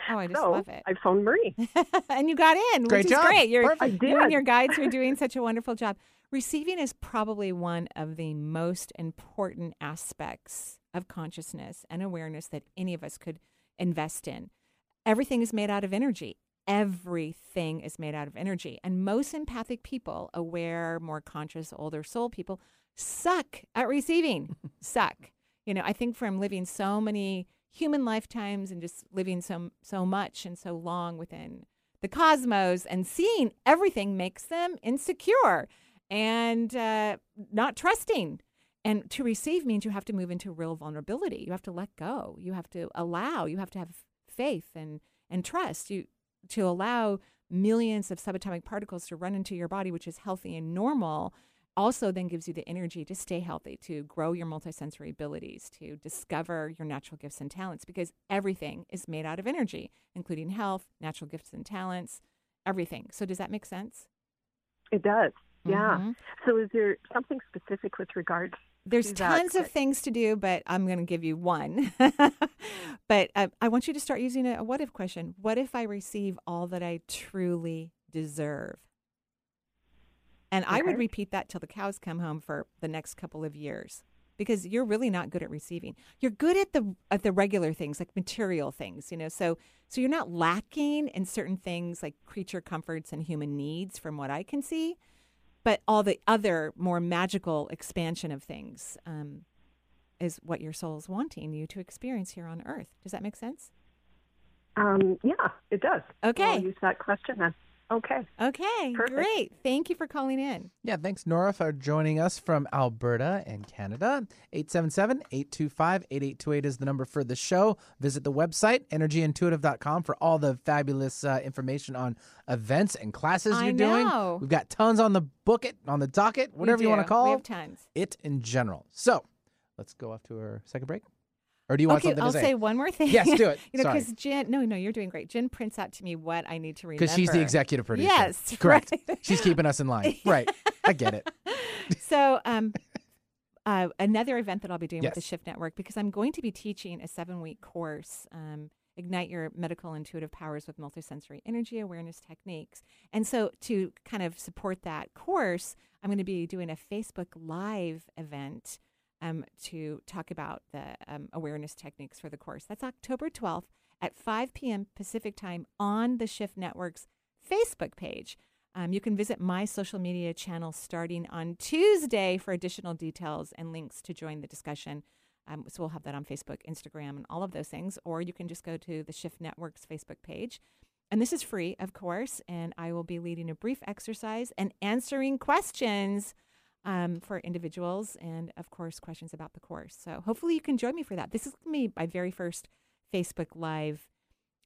Oh, I just so love it. I phoned Marie. and you got in, Great which job. is great. You're, Perfect. You and your guides are doing such a wonderful job. Receiving is probably one of the most important aspects of consciousness and awareness that any of us could invest in. Everything is made out of energy. Everything is made out of energy. And most empathic people, aware, more conscious, older soul people, suck at receiving. suck. You know, I think from living so many human lifetimes and just living so so much and so long within the cosmos and seeing everything makes them insecure and uh, not trusting. And to receive means you have to move into real vulnerability. You have to let go. You have to allow. You have to have faith and and trust. You to allow millions of subatomic particles to run into your body, which is healthy and normal. Also, then gives you the energy to stay healthy, to grow your multisensory abilities, to discover your natural gifts and talents, because everything is made out of energy, including health, natural gifts and talents, everything. So, does that make sense? It does. Yeah. Mhm. So is there something specific with regards There's that tons of things to do, but I'm going to give you one. but uh, I want you to start using a, a what if question. What if I receive all that I truly deserve? And I would repeat that till the cows come home for the next couple of years because you're really not good at receiving. You're good at the at the regular things like material things, you know. So so you're not lacking in certain things like creature comforts and human needs from what I can see, but all the other more magical expansion of things um, is what your soul is wanting you to experience here on earth. Does that make sense? Um, yeah, it does. Okay. I'll use that question then. Okay. Okay, Perfect. great. Thank you for calling in. Yeah, thanks, Nora, for joining us from Alberta and Canada. 877 825 8828 is the number for the show. Visit the website, energyintuitive.com, for all the fabulous uh, information on events and classes I you're doing. know. We've got tons on the book it, on the docket, We whatever you want to do. call We have tons. it in general. So let's go off to our second break. Or do you want okay, something I'll to say one more thing. Yes, do it. you know, because Jen, no, no, you're doing great. Jen prints out to me what I need to remember Because she's the executive producer. Yes, Correct. right. She's keeping us in line. Right. I get it. so um uh, another event that I'll be doing with the Shift Network because I'm going to be teaching a seven week course, um, Ignite Your Medical Intuitive Powers with Multisensory Energy Awareness Techniques. And so, to kind of support that course, I'm going to be doing a Facebook Live event um, to talk about the um, awareness techniques for the course. That's October 12th at 5 p.m. Pacific time on the Shift Network's Facebook page. Um, you can visit my social media channel starting on Tuesday for additional details and links to join the discussion. Um, so we'll have that on Facebook, Instagram, and all of those things. Or you can just go to the Shift Network's Facebook page. And this is free, of course. And I will be leading a brief exercise and answering questions um, for individuals and, of course, questions about the course. So hopefully you can join me for that. This is going to be my very first Facebook Live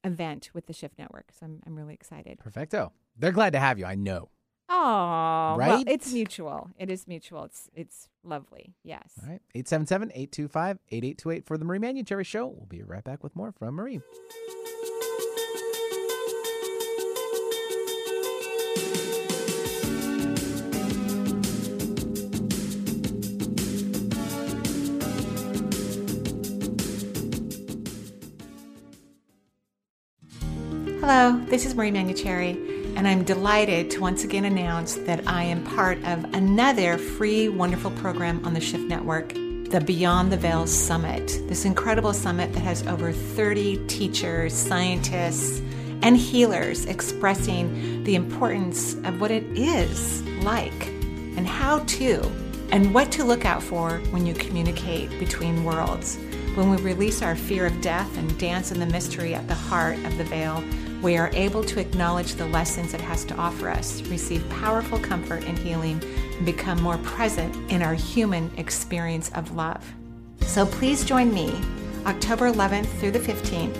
event with the Shift Network. So I'm, I'm really excited. Perfecto. They're glad to have you. I know. Oh, Right? well, it's mutual. It is mutual. It's it's lovely. Yes. All right. 877 825 8828 for the Marie Manuchehri Show. We'll be right back with more from Marie. Hello, this is Marie Manuchehri, and I'm delighted to once again announce that I am part of another free, wonderful program on the Shift Network, the Beyond the Veil Summit. This incredible summit that has over 30 teachers, scientists, and healers expressing the importance of what it is like and how to, and what to look out for when you communicate between worlds. When we release our fear of death and dance in the mystery at the heart of the veil, we are able to acknowledge the lessons it has to offer us, receive powerful comfort and healing, and become more present in our human experience of love. So please join me October 11th through the 15th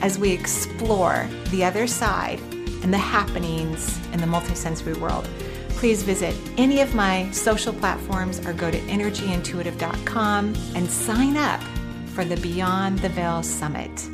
as we explore the other side and the happenings in the multisensory world. Please visit any of my social platforms or go to energyintuitive.com and sign up for the Beyond the Veil Summit.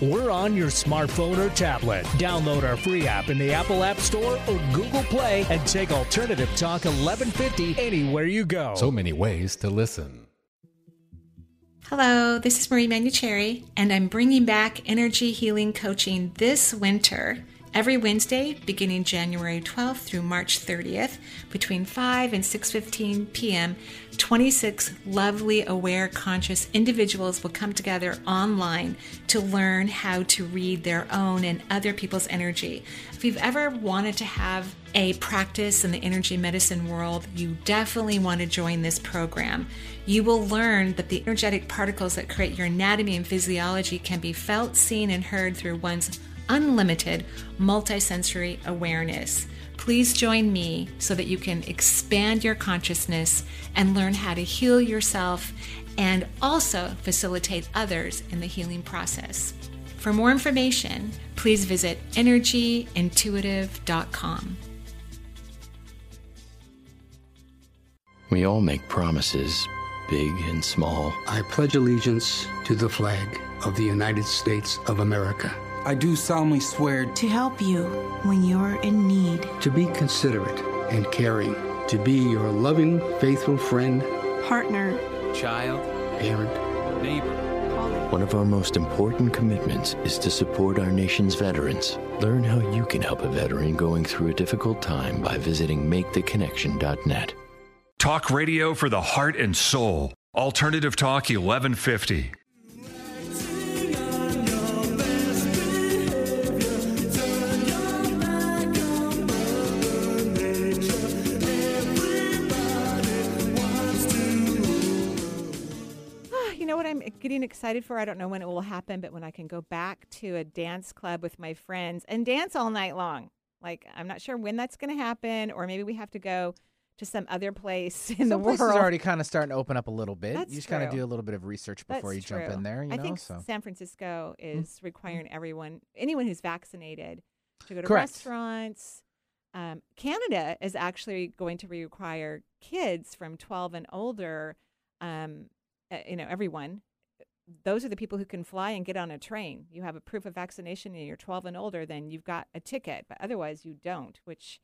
we're on your smartphone or tablet. Download our free app in the Apple App Store or Google Play and take Alternative Talk 1150 anywhere you go. So many ways to listen. Hello, this is Marie Manuchehri, and I'm bringing back energy healing coaching this winter. Every Wednesday, beginning January 12th through March 30th, between 5 and 6:15 p.m., 26 lovely, aware, conscious individuals will come together online to learn how to read their own and other people's energy. If you've ever wanted to have a practice in the energy medicine world, you definitely want to join this program. You will learn that the energetic particles that create your anatomy and physiology can be felt, seen, and heard through one's unlimited multisensory awareness. Please join me so that you can expand your consciousness and learn how to heal yourself and also facilitate others in the healing process. For more information, please visit energyintuitive.com. We all make promises, big and small. I pledge allegiance to the flag of the United States of America. I do solemnly swear to help you when you're in need, to be considerate and caring, to be your loving, faithful friend, partner, child, parent, neighbor. One of our most important commitments is to support our nation's veterans. Learn how you can help a veteran going through a difficult time by visiting maketheconnection.net. Talk radio for the heart and soul. Alternative Talk 1150. What I'm getting excited for? I don't know when it will happen, but when I can go back to a dance club with my friends and dance all night long. Like, I'm not sure when that's going to happen, or maybe we have to go to some other place in Some the places world. are already kind of starting to open up a little bit. That's you just kind of do a little bit of research before That's you jump in there. You I know, think so San Francisco is requiring everyone, anyone who's vaccinated, to go to Correct. restaurants. Um, Canada is actually going to require kids from 12 and older, um, uh, you know, everyone those are the people who can fly and get on a train. You have a proof of vaccination and you're 12 and older, then you've got a ticket, but otherwise you don't, which,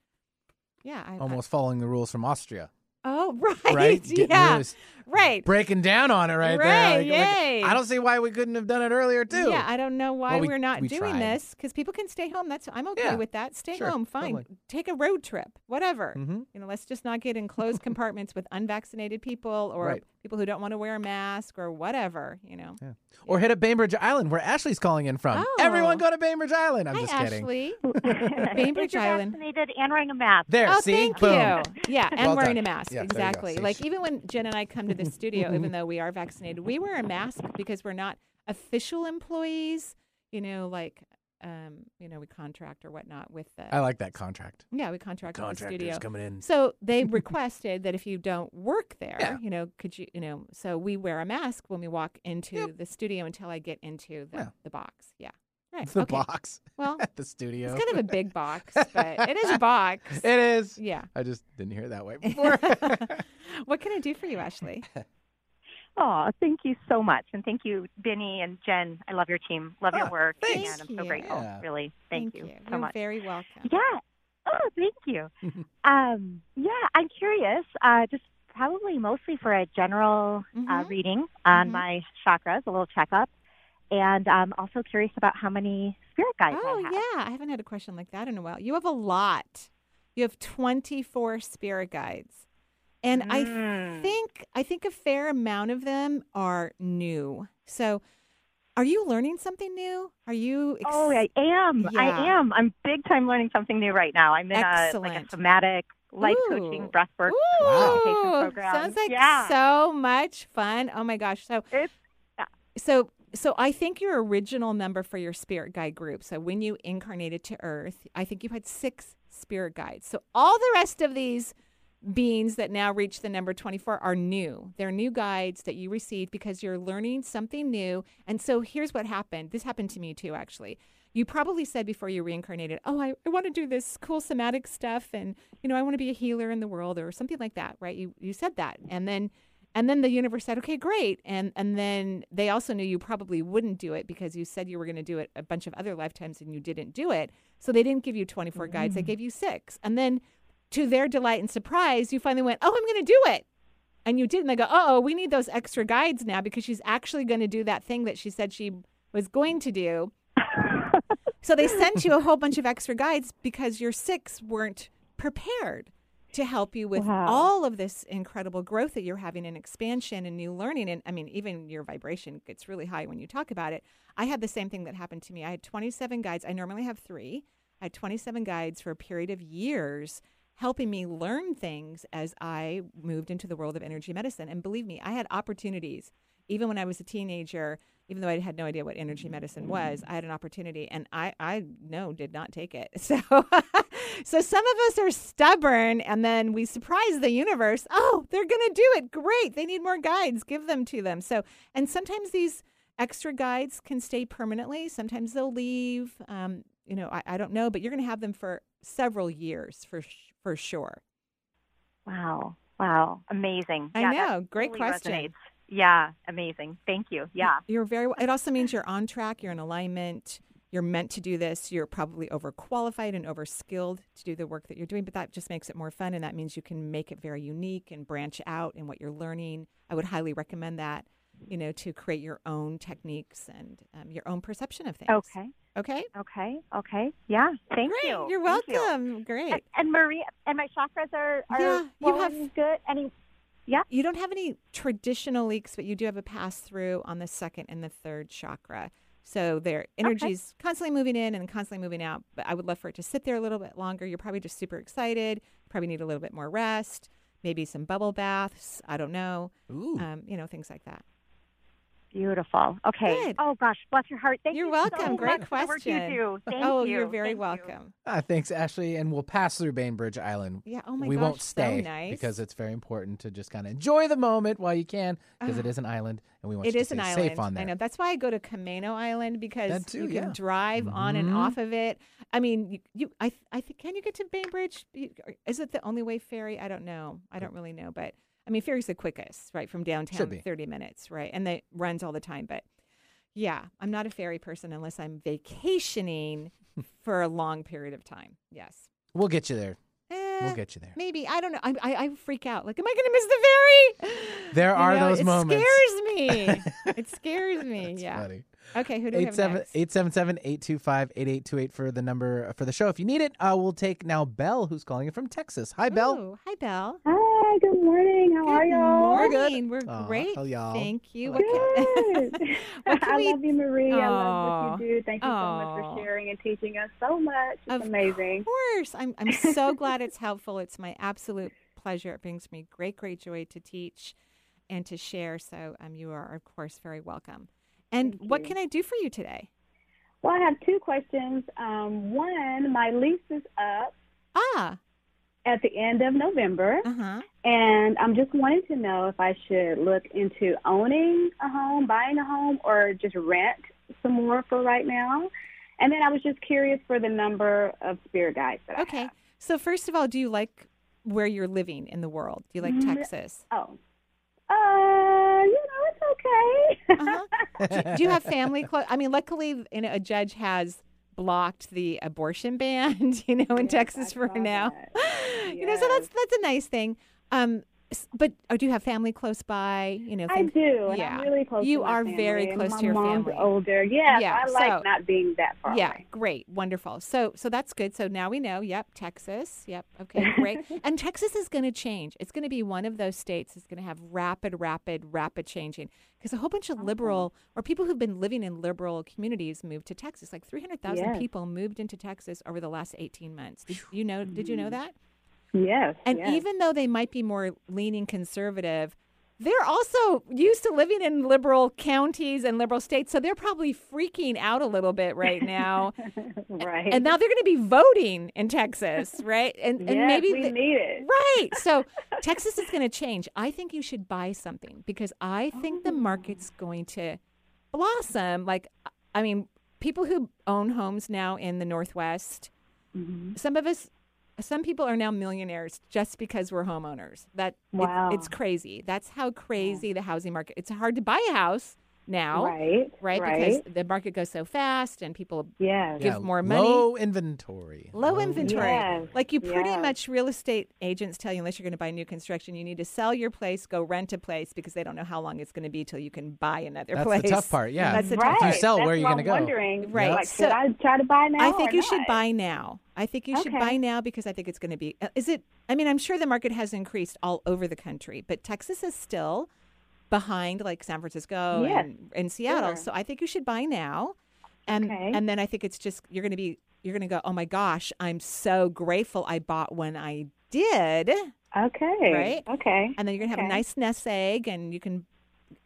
yeah. I, I- Almost following the rules from Austria. oh, right. Right? Getting yeah. Right. Breaking down on it right, Right, there. Like- like. I don't see why we couldn't have done it earlier, too. Yeah, I don't know why Well, we- are not we doing tried. this because people can stay home. That's I'm okay Yeah, with that. Stay sure, home, fine. totally. Take a road trip, whatever. Mhm. You know, let's just not get in closed compartments with unvaccinated people or Right. People who don't want to wear a mask or whatever. You know. Yeah. Or hit up Bainbridge Island, where Ashley's calling in from. Oh. Everyone Oh. go to Bainbridge Island. I'm Hi, just kidding. Ashley. If Bainbridge you're Island. vaccinated and wearing a mask. There, oh, see? thank Boom. you. Yeah, and Well wearing done. a mask. Yeah, there you go. exactly. Like even when Jen and I come to the studio, even though we are vaccinated, we wear a mask because we're not official employees. You know, like um, you know, we contract or whatnot with the. I like that contract. Yeah, we contract with the Contractors studio. coming in. So they requested that if you don't work there, Yeah. you know, could you, you know, so we wear a mask when we walk into the studio until I get into the, Yeah. the box. Yeah. Right. The okay. box. Well, at the studio. It's kind of a big box, but it is a box. It is. Yeah. I just didn't hear it that way before. what can I do for you, Ashley? Oh, thank you so much. And thank you, Benny and Jen. I love your team. Love your work. thanks. And I'm Thank so grateful. Yeah. Really. Thank, you, so You're much. very welcome. Yeah. Oh, thank you. um, yeah, I'm curious, uh, just probably mostly for a general uh, Mhm. reading on Mhm. my chakras, a little checkup. And I'm also curious about how many spirit guides Oh, I have. yeah. I haven't had a question like that in a while. You have a lot. You have 24 spirit guides. And I Mm. think I think a fair amount of them are new. So, are you learning something new? Are you ex- Oh, I am. I am. I'm big time learning something new right now. I'm in a like a Excellent. somatic life coaching breathwork Ooh, education program. Sounds like yeah. so much fun. Oh my gosh. So so so I think your original number for your spirit guide group. So when you incarnated to earth, I think you had 6 spirit guides. So all the rest of these beings that now reach the number 24 are new. They're new guides that you received because you're learning something new. And so here's what happened. This happened to me too, actually. You probably said before you reincarnated, Oh, I, I want to do this cool somatic stuff and you know, I want to be a healer in the world or something like that, right? You you said that. And then and then the universe said, Okay, great. And and then they also knew you probably wouldn't do it because you said you were going to do it a bunch of other lifetimes and you didn't do it. So they didn't give you 24 guides, they Mm. gave you 6. And then to their delight and surprise, you finally went, Oh, I'm going to do it. And you did. And they go, Oh, we need those extra guides now because she's actually going to do that thing that she said she was going to do. so they sent you a whole bunch of extra guides because your six weren't prepared to help you with Wow. all of this incredible growth that you're having and expansion and new learning. And I mean, even your vibration gets really high when you talk about it. I had the same thing that happened to me. I had 27 guides. I normally have three. I had 27 guides for a period of years helping me learn things as I moved into the world of energy medicine. And believe me, I had opportunities. Even when I was a teenager, even though I had no idea what energy medicine was, I had an opportunity and I, I no, did not take it. So so some of us are stubborn and then we surprise the universe. Oh, they're gonna do it. Great. They need more guides. Give them to them. So and sometimes these extra guides can stay permanently. Sometimes they'll leave. Um, you know, I, I don't know, but you're gonna have them for several years for for sure. Wow. Wow. Amazing. I Yeah, know. Great question. resonates. Yeah. Amazing. Thank you. Yeah. You're very well. It also means you're on track, you're in alignment, you're meant to do this. You're probably overqualified and overskilled to do the work that you're doing, but that just makes it more fun. And that means you can make it very unique and branch out in what you're learning. I would highly recommend that, you know, to create your own techniques and um, your own perception of things. Okay. Okay. Okay. Okay. Yeah. Thank Great. you. You're Thank you. welcome. Great. And, and Marie, and my chakras are, are Yeah, you have- good. Any? Yeah. You don't have any traditional leaks, but you do have a pass through on the second and the third chakra. So their energy's constantly moving in and constantly moving out. But I would love for it to sit there a little bit longer. You're probably just super excited. Probably need a little bit more rest. Maybe some bubble baths. I don't know. Ooh. Um, you know, things like that. Beautiful. Okay. Good. Oh gosh, bless your heart. Thank You're you welcome. so Great much for question. you do. Thank oh, you. are very Thank you. welcome. Ah, thanks, Ashley. And we'll pass through Bainbridge Island. Yeah, oh my we won't gosh, so stay nice. because it's very important to just kind of enjoy the moment while you can because it Ah. is an island and we want It you is to an island. safe on there. I know. That's why I go to Camino Island because too, you can yeah. drive on and Mhm. off of it. I mean, you, you I, I think, can you get to Bainbridge? Is it the only way ferry? I don't know. I don't really know, but I mean, ferry's the quickest, right, from downtown, 30 minutes, right? And it runs all the time. But yeah, I'm not a ferry person unless I'm vacationing for a long period of time. Yes. We'll get you there. Eh, We'll get you there. Maybe. I don't know. I, I, I freak out. Like, am I going to miss the ferry? There You are know, those it moments. It scares me. it scares me. yeah. funny. Okay, who do we 877-825-8828 for the number for the show. If you need it, uh, we'll take now Belle, who's calling in from Texas. Hi, Belle. Ooh, hi, Belle. Hi, good morning. How are y'all? Morning. We're Aw, great. hell, y'all. Thank you. Good. What can I we- love you, Marie. I love what you do. Thank you so much Aw. for sharing and teaching us so much. It's amazing. Of course. I'm, I'm so glad it's helpful. It's my absolute pleasure. It brings me great, great joy to teach and to share. So um, you are, of course, very welcome. And what you. can I do for you today? Well, I have two questions. Um, one, my lease is up Ah. At the end of November, Uh-huh. and I'm just wanting to know if I should look into owning a home, buying a home, or just rent some more for right now. And then I was just curious for the number of spirit guides that I Okay. So, first of all, do you like where you're living in the world? Do you like Mm, Texas? Oh. Uh, you know, it's okay. Uh-huh. do, do you have family close? I mean, luckily, you know, a judge has blocked the abortion ban, you know, in Texas for now. you know, so that's that's a nice thing. Um, but uh, do you have family close by? You know, I do. And yeah, I'm really close. You to my are family, very close my to your mom's family. older. Yeah, Yeah, I like so- not being that far yeah, away. great, wonderful. So, so that's good. So now we know. Yep, Texas. Yep. Okay, great. and Texas is going to change. It's going to be one of those states that's going to have rapid, rapid, rapid changing because a whole bunch of liberal or people who've been living in liberal communities moved to Texas. Like three hundred thousand Yes. people moved into Texas over the last eighteen months. Did you know? Did you know that? Yes. And yes. even though they might be more leaning conservative, they're also used to living in liberal counties and liberal states, so they're probably freaking out a little bit right now. right. And now they're going to be voting in Texas, right? And, and maybe we the- need it. Right. So Texas is going to change. I think you should buy something because I think the Oh. market's going to blossom. Like, I mean, people who own homes now in the Northwest, Mm-hmm. some of us, some people are now millionaires just because we're homeowners. That it's- Wow. it's, crazy. That's how crazy the housing market. It's hard to buy a house now, Right, Right, right. because the market goes so fast and people Yes. give Yeah, more money. Low inventory. Low inventory. Yes, Like you pretty yes. much real estate agents tell you unless you're going to buy new construction, you need to sell your place, go rent a place because they don't know how long it's going to be till you can buy another That's place. the tough part, yeah. That's the right. tough If you sell, That's where are you gonna I'm go? Wondering, Right. Like, So- should I try to buy now? I think or you should buy now. I think you should buy now because I think it's going to be. uh, Is it? I mean, I'm sure the market has increased all over the country, but Texas is still behind, like San Francisco Yes, and, and Seattle. sure. So I think you should buy now, and Okay. and then I think it's just you're going to be you're going to go. Oh my gosh, I'm so grateful I bought when I did. Okay. Right? Okay. And then you're going to have a nice nest egg, and you can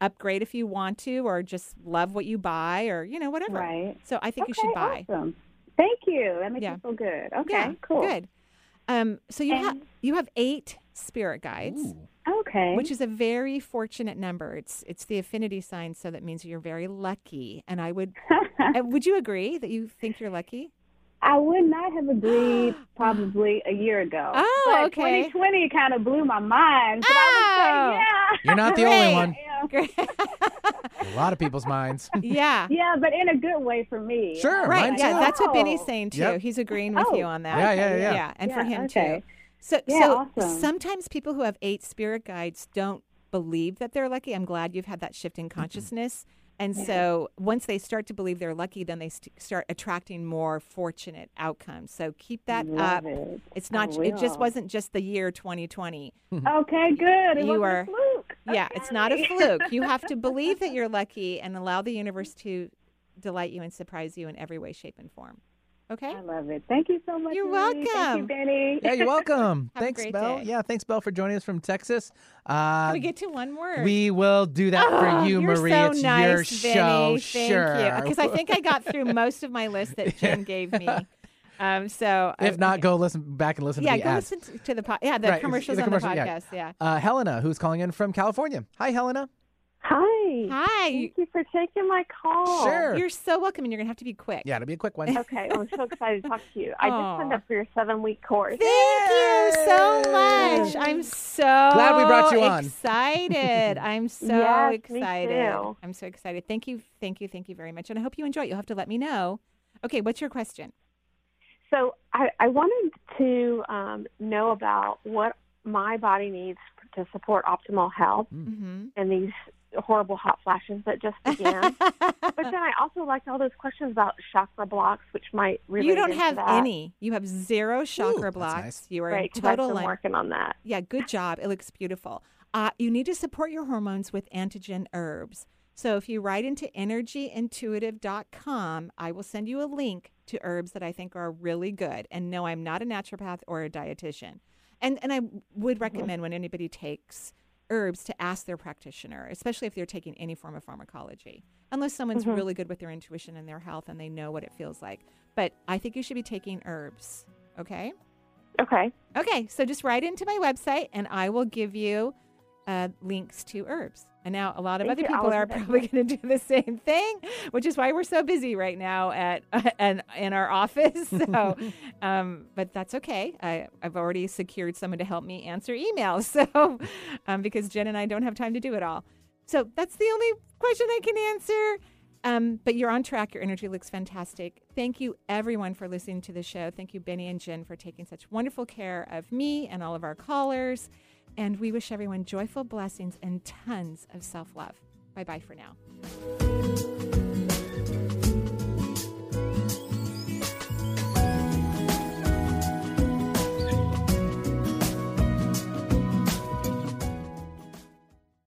upgrade if you want to, or just love what you buy, or you know whatever. Right. So I think you should buy. Awesome. Thank you. That makes Yeah. me feel good. Okay. Yeah, cool. Good. Um, so you have you have eight spirit guides, Okay. which is a very fortunate number. It's it's the affinity sign, so that means you're very lucky. And I would uh, would you agree that you think you're lucky? I would not have agreed probably a year ago. Oh, but okay. 2020 kind of blew my mind. But I would say, yeah. You're not the only one. A lot of people's minds. yeah. Yeah, but in a good way for me. Sure, Right. mine Yeah, too. that's what Benny's Oh. saying too. Yep. He's agreeing with Oh, you on that. Yeah, yeah, yeah. Yeah, and for him okay. too. So Yeah, so awesome. sometimes people who have eight spirit guides don't believe that they're lucky. I'm glad you've had that shift Mm-hmm. in consciousness. And so once they start to believe they're lucky, then they st- start attracting more fortunate outcomes. So keep that Love up. it. It's not it just wasn't just the year 2020. Okay, good. It You wasn't are- a fluke. Yeah, it's not a fluke. You have to believe that you're lucky and allow the universe to delight you and surprise you in every way, shape, and form. Okay? I love it. Thank you so much. You're Marie. Thank you, welcome. Benny. Yeah, you're welcome. Have a thanks, great Belle. day. Yeah, thanks, Belle, for joining us from Texas. Uh, Can we get to one word? we will do that Oh, for you, you're Marie. so it's nice, your Vinny. show. Thank sure. you. Because I think I got through most of my list that Jen gave me. Um, so if um, not, go listen back and listen yeah, to the go ads. listen to- to the po- yeah the Right, commercials the on commercial, the yeah. podcast. Yeah. Uh, Helena, who's calling in from California. Hi, Helena. Hi. Hi. Thank you for taking my call. Sure. You're so welcome, and you're going to have to be quick. Yeah, it'll be a quick one. Okay, I'm so excited to talk to you. I just signed up for your seven week course. Thank you so much. I'm so Glad we brought you on. Excited. I'm so Yes, me excited. too. I'm so excited. Thank you, thank you, thank you very much. And I hope you enjoy it. You'll have to let me know. Okay, what's your question? So I, I wanted to um, know about what my body needs to support optimal health Mm-hmm. and these horrible hot flashes that just began. but then I also liked all those questions about chakra blocks, which might relate you don't have that. any. You have zero chakra blocks. You are Great, in 'cause I've total been line- working on that. Yeah, good job. It looks beautiful. Uh, you need to support your hormones with antigen herbs. So if you write into energyintuitive.com, I will send you a link to herbs that I think are really good. And no, I'm not a naturopath or a dietitian. And and I would recommend when anybody takes herbs to ask their practitioner, especially if they're taking any form of pharmacology. Unless someone's Mhm. really good with their intuition and their health and they know what it feels like. But I think you should be taking herbs. Okay? Okay. Okay, so just write into my website and I will give you uh, links to herbs. And now a lot of Thank other people are probably going to do the same thing, which is why we're so busy right now at and in our office. So, um, but that's okay. I, I've already secured someone to help me answer emails. So, um, because Jen and I don't have time to do it all. So that's the only question I can answer. Um, but you're on track. Your energy looks fantastic. Thank you, everyone, for listening to the show. Thank you, Benny and Jen, for taking such wonderful care of me and all of our callers. And we wish everyone joyful blessings and tons of self love. Bye bye for now.